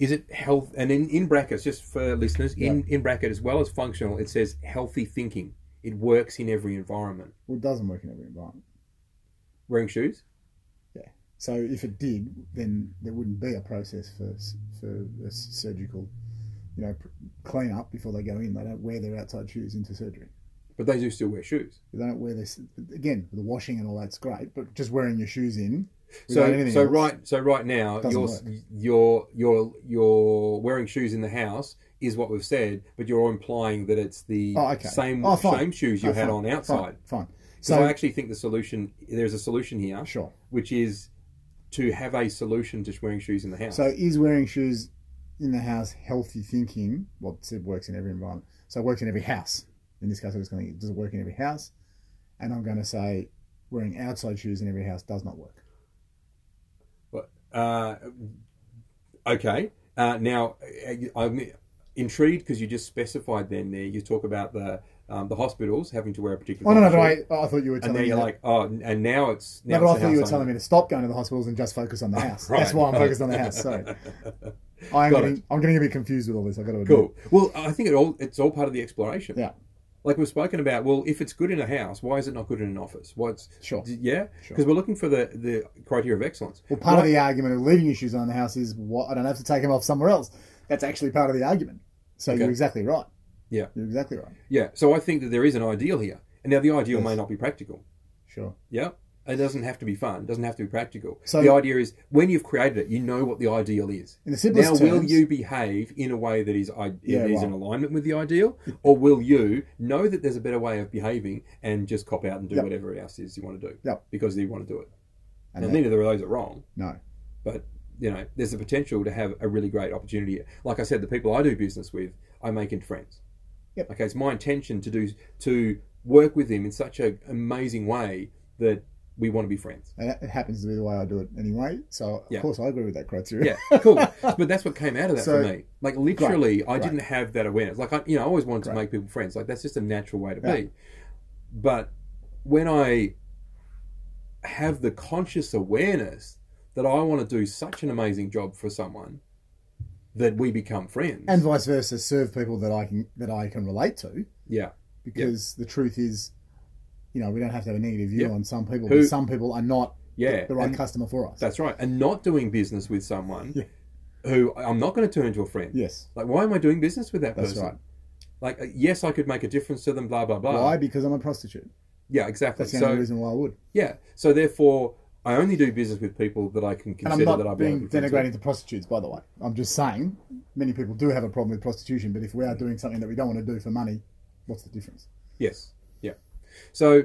Is it health? And in, in brackets, just for listeners, in, in bracket as well as functional, it says healthy thinking. It works in every environment. Well, it doesn't work in every environment. Wearing shoes? Yeah. So if it did, then there wouldn't be a process for for a surgical, you know, clean up before they go in. They don't wear their outside shoes into surgery. But they do still wear shoes. They don't wear this again. The washing and all that's great, but just wearing your shoes in. So, so else- right, so right now, you're, work. you're you're you're wearing shoes in the house is what we've said, but you're implying that it's the Oh, okay. same Oh, same shoes you Oh, had fine, on outside. Fine. fine. So So I actually think the solution there's a solution here, sure. which is to have a solution to wearing shoes in the house. So is wearing shoes in the house healthy thinking? Well, it works in every environment. So it works in every house. In this case, I'm just going to does it work in every house? And I'm going to say wearing outside shoes in every house does not work. But, uh, okay. Uh, now uh, I'm intrigued because you just specified then there you talk about the um, the hospitals having to wear a particular. Oh no, no, of I. I thought you were and telling then me. you're that- like, oh, and now it's now no, but I it's the thought you were telling me to stop going to the hospitals and just focus on the house. Right. That's why I'm focused on the house. Sorry, I'm Got getting, I'm getting a bit confused with all this. I got to admit. Cool. Well, I think it all it's all part of the exploration. Yeah. Like we've spoken about. Well, if it's good in a house, why is it not good in an office? What's Sure. yeah? Sure. Because we're looking for the the criteria of excellence. Well, part What- of the argument of leaving your shoes on in the house is what I don't have to take them off somewhere else. That's actually part of the argument. So Okay. you're exactly right. Yeah. You're exactly right. yeah. So I think that there is an ideal here, and now the ideal Yes. may not be practical. Sure. Yeah. It doesn't have to be fun. It doesn't have to be practical. So- the idea is when you've created it, you know what the ideal is. In the simplest Now, will you behave in a way that is, Yeah, is right. in alignment with the ideal, or will you know that there's a better way of behaving and just cop out and do Yep. whatever else is you want to do Yep. because you want to do it? And And, that- neither of those are wrong, no. but you know, there's a potential to have a really great opportunity. Like I said, the people I do business with, I make into friends. Yep. Okay, it's my intention to do to work with him in such an amazing way that we want to be friends. And it happens to be the way I do it anyway. So of Yeah. course I agree with that criteria. Yeah, cool. but that's what came out of that So- for me. Like literally, I Great. didn't have that awareness. Like I, you know, I always wanted to make people friends. Like that's just a natural way to Yeah. be. But when I have the conscious awareness that I want to do such an amazing job for someone, that we become friends. and vice versa, serve people that I can that I can relate to. yeah, Because the truth is, you know, we don't have to have a negative view Yep. on some people. Who- but some people are not yeah, the right customer for us. that's right. And not doing business with someone Yeah. who I'm not going to turn into a friend. Yes, Like, why am I doing business with that person? that's person? right. Like, uh, yes, I could make a difference to them. Blah blah blah. Why? Because I'm a prostitute. Yeah, exactly. That's the so only reason why I would. Yeah. So therefore, I only do business with people that I can And I'm consider that I've being been friends with. denigrating to prostitutes, by the way. I'm just saying many people do have a problem with prostitution, but if we are doing something that we don't want to do for money, what's the difference? Yes. Yeah. So,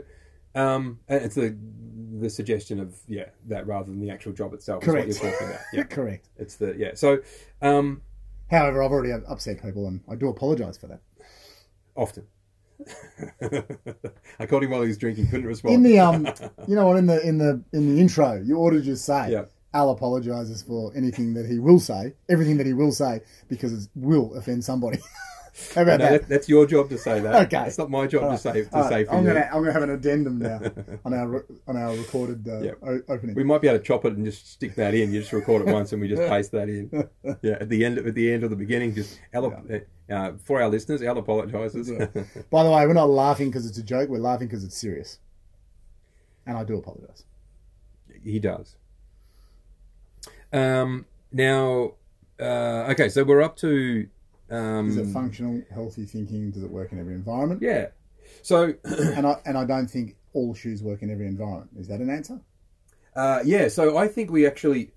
um, and it's the the suggestion of yeah that rather than the actual job itself. Correct. Is what you're talking about. Yeah. Correct. It's the yeah. So, um, However, I've already upset people, and I do apologise for that. often. I called him while he was drinking. Couldn't respond. In the um, you know what? In the in the in the intro, you ought to just say, Yeah. "Al apologises for anything that he will say, everything that he will say, because it will offend somebody." How about No, that? that, that's your job to say that. Okay. It's not my job to say to right, say for I'm you. gonna I'm gonna have an addendum now on our on our recorded uh, Yep. o- opening. We might be able to chop it and just stick that in. You just record it once and we just paste that in. Yeah, at the end, at the end or the beginning, just Al, uh, for our listeners, Al apologizes. By the way, we're not laughing because it's a joke. We're laughing because it's serious, and I do apologise. he does. Um, now, uh, okay, so we're up to um, Is it functional, healthy thinking? Does it work in every environment? yeah. So And I and I don't think all shoes work in every environment. Is that an answer? Uh, yeah, so I think we actually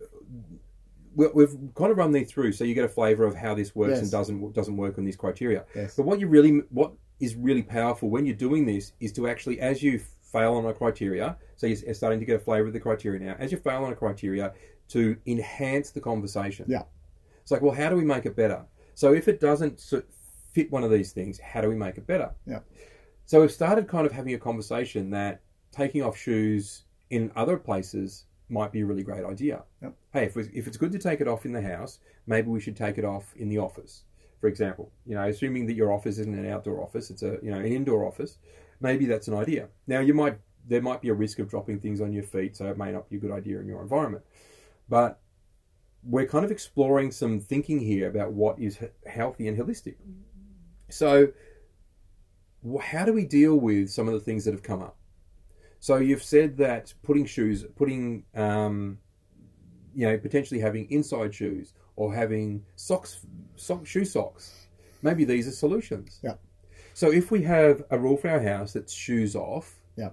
we- we've kind of run these through, so you get a flavour of how this works Yes. and doesn't doesn't work on these criteria. Yes. But what you really what is really powerful when you're doing this is to actually, as you fail on a criteria, so you're starting to get a flavour of the criteria now. As you fail on a criteria, to enhance the conversation. Yeah. It's like, well, how do we make it better? So if it doesn't fit one of these things, how do we make it better? Yeah. So we've started kind of having a conversation that taking off shoes in other places might be a really great idea. Yep. Hey, if, we, if it's good to take it off in the house, maybe we should take it off in the office, for example. You know, assuming that your office isn't an outdoor office, it's a you know an indoor office. Maybe that's an idea. Now you might there might be a risk of dropping things on your feet, so it may not be a good idea in your environment. But we're kind of exploring some thinking here about what is healthy and holistic. So, how do we deal with some of the things that have come up? So you've said that putting shoes, putting, um, you know, potentially having inside shoes or having socks, sock, shoe socks. Maybe these are solutions. Yeah. So if we have a rule for our house that's shoes off, Yeah.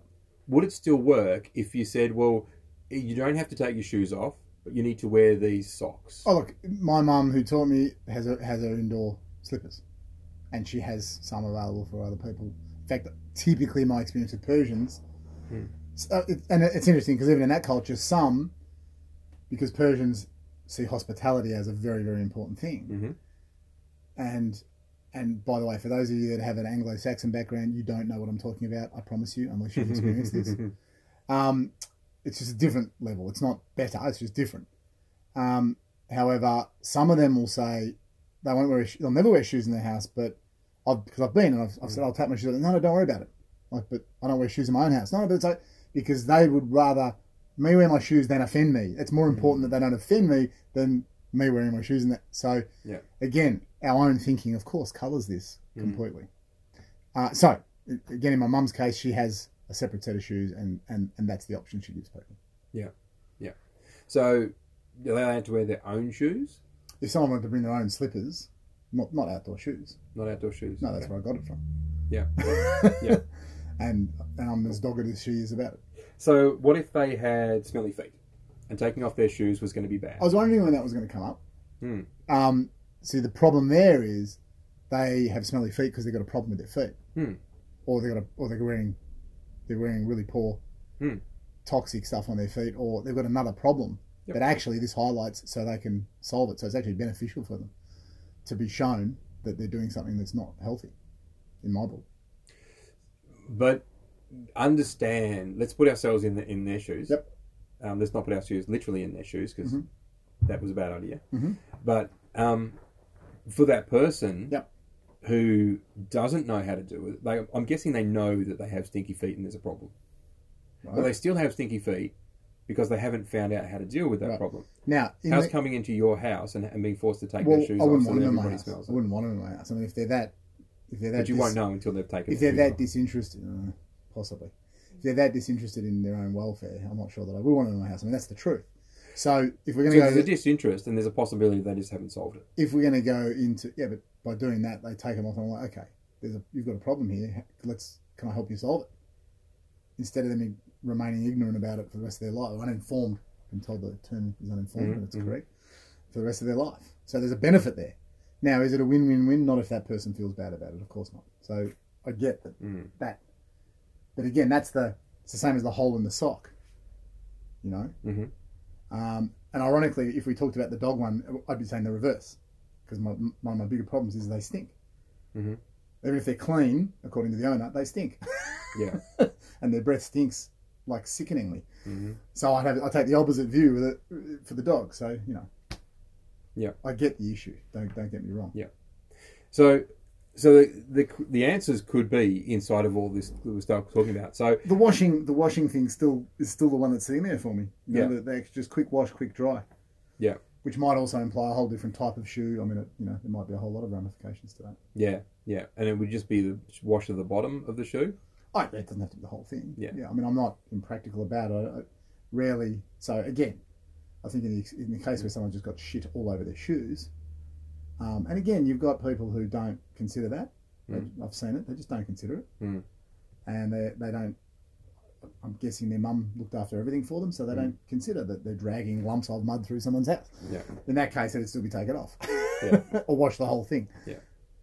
would it still work if you said, well, you don't have to take your shoes off, but you need to wear these socks? Oh look, my mum who taught me has a, has her indoor slippers, and she has some available for other people. In fact, typically my experience with Persians, Hmm. so it, and it's interesting because even in that culture, some because Persians see hospitality as a very very important thing, Mhm. and and by the way, for those of you that have an Anglo-Saxon background, you don't know what I'm talking about. I promise you, unless you've experienced this. Um, it's just a different level. It's not better. It's just different. Um, however, some of them will say they won't wear. They'll never wear shoes in their house. But I've because I've been and I've, I've said I'll tap my shoes. No, no, don't worry about it. Like, but I don't wear shoes in my own house. No, but it's like because they would rather me wear my shoes than offend me. It's more important that they don't offend me than me wearing my shoes in that. So Yeah. again, our own thinking, of course, colours this completely. Uh, so again, in my mum's case, she has a separate set of shoes, and, and, and that's the option she gives people. Yeah, yeah. So are they allowed to wear their own shoes, If someone wanted to bring their own slippers, not not outdoor shoes, not outdoor shoes? no, that's Okay. where I got it from. Yeah. Yeah. and and I'm as dogged as she is about it. So what if they had smelly feet, and taking off their shoes was going to be bad? I was wondering when that was going to come up. Hmm. Um, see, the problem there is they have smelly feet because they've got a problem with their feet, Hmm. or they got a, or they're wearing they're wearing really poor Hmm. toxic stuff on their feet, or they've got another problem Yep. that actually this highlights so they can solve it. So it's actually beneficial for them to be shown that they're doing something that's not healthy, in my book. But understand. Let's put ourselves in the, in their shoes. Yep. Um, let's not put our shoes literally in their shoes because Mhm. that was a bad idea. Mhm. But um, for that person Yep. Who doesn't know how to do it, they, I'm guessing they know that they have stinky feet and there's a problem, but they still have stinky feet because they haven't found out how to deal with that Right. problem. Now, in How's the- coming into your house and, and being forced to take well, their shoes I wouldn't so want them in my house. smells I wouldn't want them in my house. I mean, if they're that, if they're that, But you dis- won't know until they've taken if they're that off. disinterested, uh, possibly, if they're that disinterested in their own welfare, I'm not sure that I would want them in my house. I mean, that's the truth. So if we're So going to go there's a disinterest and there's a possibility they just haven't solved it. if we're going to go into, yeah, but by doing that, they take them off, and I'm like, okay, there's a, you've got a problem here. Let's, can I help you solve it? Instead of them remaining ignorant about it for the rest of their life. Uninformed. I'm told the term is uninformed, and it's mhm. correct for the rest of their life. So there's a benefit there. Now, is it a win-win-win? Not if that person feels bad about it. Of course not. So I get that. Mm. That. But again, that's the it's the same as the hole in the sock. You know. Mhm. Um, and ironically, if we talked about the dog one, I'd be saying the reverse, because my, one of my bigger problems is they stink. Mhm. Even if they're clean, according to the owner, they stink, Yeah. and their breath stinks like sickeningly. Mhm. So I have I take the opposite view with it for the dog. So you know, Yeah. I get the issue. Don't don't get me wrong. Yeah. So, so the, the the answers could be inside of all this that we started talking about. So, The washing the washing thing still is still the one that's sitting there for me. You know, Yeah. the- the just quick wash, quick dry. Yeah. Which might also imply a whole different type of shoe. I mean, it, you know, there might be a whole lot of ramifications to that. yeah, yeah, and it would just be the wash of the bottom of the shoe. Oh, it doesn't have to be the whole thing. Yeah. Yeah. I mean, I'm not impractical about it. I rarely. So again, I think in the, in the case where someone just got shit all over their shoes, um, and again, you've got people who don't consider that. They- I've seen it. They just don't consider it, Mm. and they they don't. I'm guessing their mum looked after everything for them, so they don't consider that they're dragging lumps of mud through someone's house. Yeah, In that case, it'd still be taken off, Yeah. or wash the whole thing. Yeah,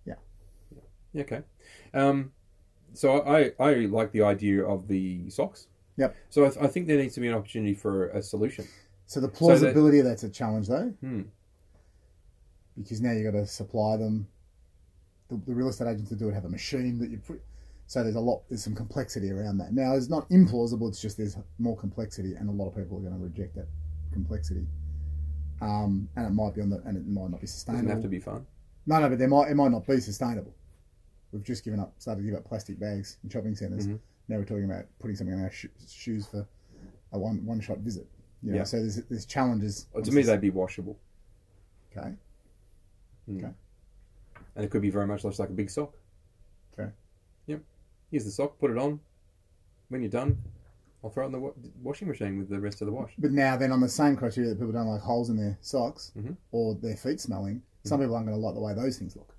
Yeah. yeah. okay. Um, so I, I like the idea of the socks. Yep. So I, th- I think there needs to be an opportunity for a solution. So the that- plausibility of that's a challenge, though. Hmm. because now you've got to supply them. The, the real estate agents that do it have a machine that you put. So there's a lot, there's some complexity around that. Now it's not implausible. It's just there's more complexity, and a lot of people are going to reject that complexity. Um, and it might be on the, and it might not be sustainable. Doesn't have to be fun. No, no, but there might it might not be sustainable. We've just given up, started to give up plastic bags in shopping centers. Mhm. Now we're talking about putting something on our sho- shoes for a one one shot visit. You know, Yeah. So there's there's challenges. Well, to me, they'd be washable, okay. and it could be very much less like a big sock. Okay. Here's the sock. Put it on. When you're done, I'll throw it in the wa- washing machine with the rest of the wash. But now, then, on the same criteria that people don't like holes in their socks Mhm. or their feet smelling, some people aren't going to like the way those things look,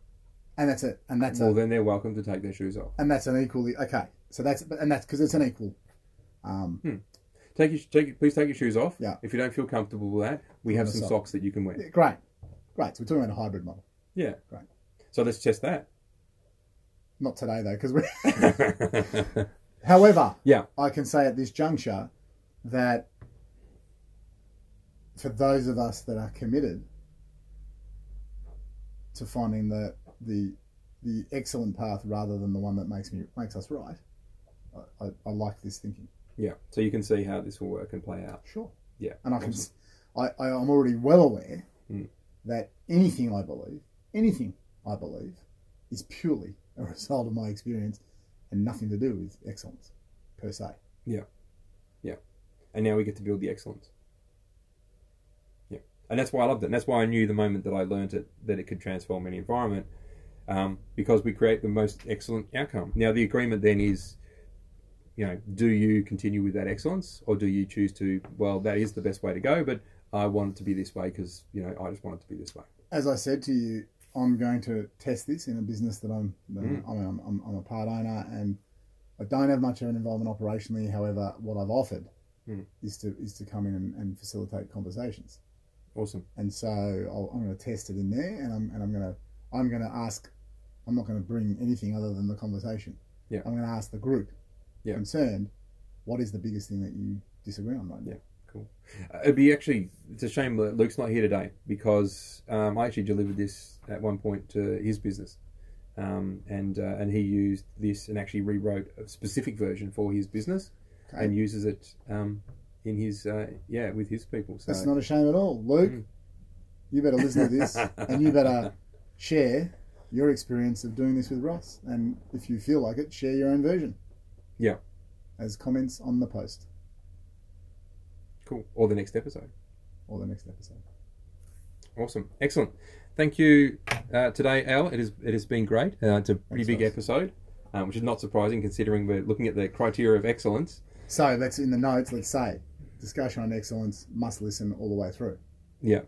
and that's it. And that's Well, a, then they're welcome to take their shoes off. and that's an equally okay. So that's and that's because it's an equal. Um, Take your, take, your- please take your shoes off. Yeah. If you don't feel comfortable with that, we have some sock. socks that you can wear. great, great. So we're talking about a hybrid model. Yeah. Great. So let's test that. Not today though, because we. However, yeah. I can say at this juncture that for those of us that are committed to finding the the the excellent path rather than the one that makes me makes us right, I, I, I like this thinking. Yeah. So you can see how this will work and play out. Sure. Yeah. And I can, Awesome. s- I, I am already well aware Mm. that anything I believe, anything I believe, is purely a result of my experience and nothing to do with excellence per se. Yeah. Yeah. And now we get to build the excellence. Yeah, and that's why I loved it. And that's why I knew the moment that I learned it that it could transform any environment, um, because we create the most excellent outcome. Now the agreement then is, you know, do you continue with that excellence, or do you choose to? Well, that is the best way to go, but I want it to be this way because you know I just want it to be this way. As I said to you, I'm going to test this in a business that I'm, Mm. I'm, I'm, I'm, a part owner and I don't have much of an involvement operationally. However, what I've offered Mm. is to is to come in and, and facilitate conversations. Awesome. and so I'll, I'm going to test it in there, and I'm and I'm going to I'm going to ask. I'm not going to bring anything other than the conversation. Yeah. I'm going to ask the group Yeah. concerned, what is the biggest thing that you disagree on right now? Cool. Uh, it'd be actually, it's a shame that Luke's not here today because um, I actually delivered this at one point to his business. Um, and uh, and he used this and actually rewrote a specific version for his business Okay. and uses it um, in his uh, yeah with his people. So That's not a shame at all, Luke. Mm. You better listen to this, and you better share your experience of doing this with Ross. And if you feel like it, share your own version. Yeah. As comments on the post cool. Or the next episode. or the next episode. Awesome, excellent. Thank you uh, today, Al. It has it has been great. Uh, it's a pretty Thanks, big Ross. episode, um, which is not surprising considering we're looking at the criteria of excellence. So let's in the notes. Let's say discussion on excellence must listen all the way through. Yeah,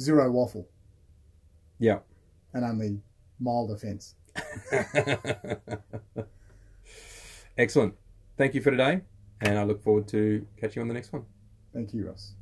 Zero waffle yeah. and only mild offence. Excellent. Thank you for today. And I look forward to catching you on the next one. Thank you, Ross.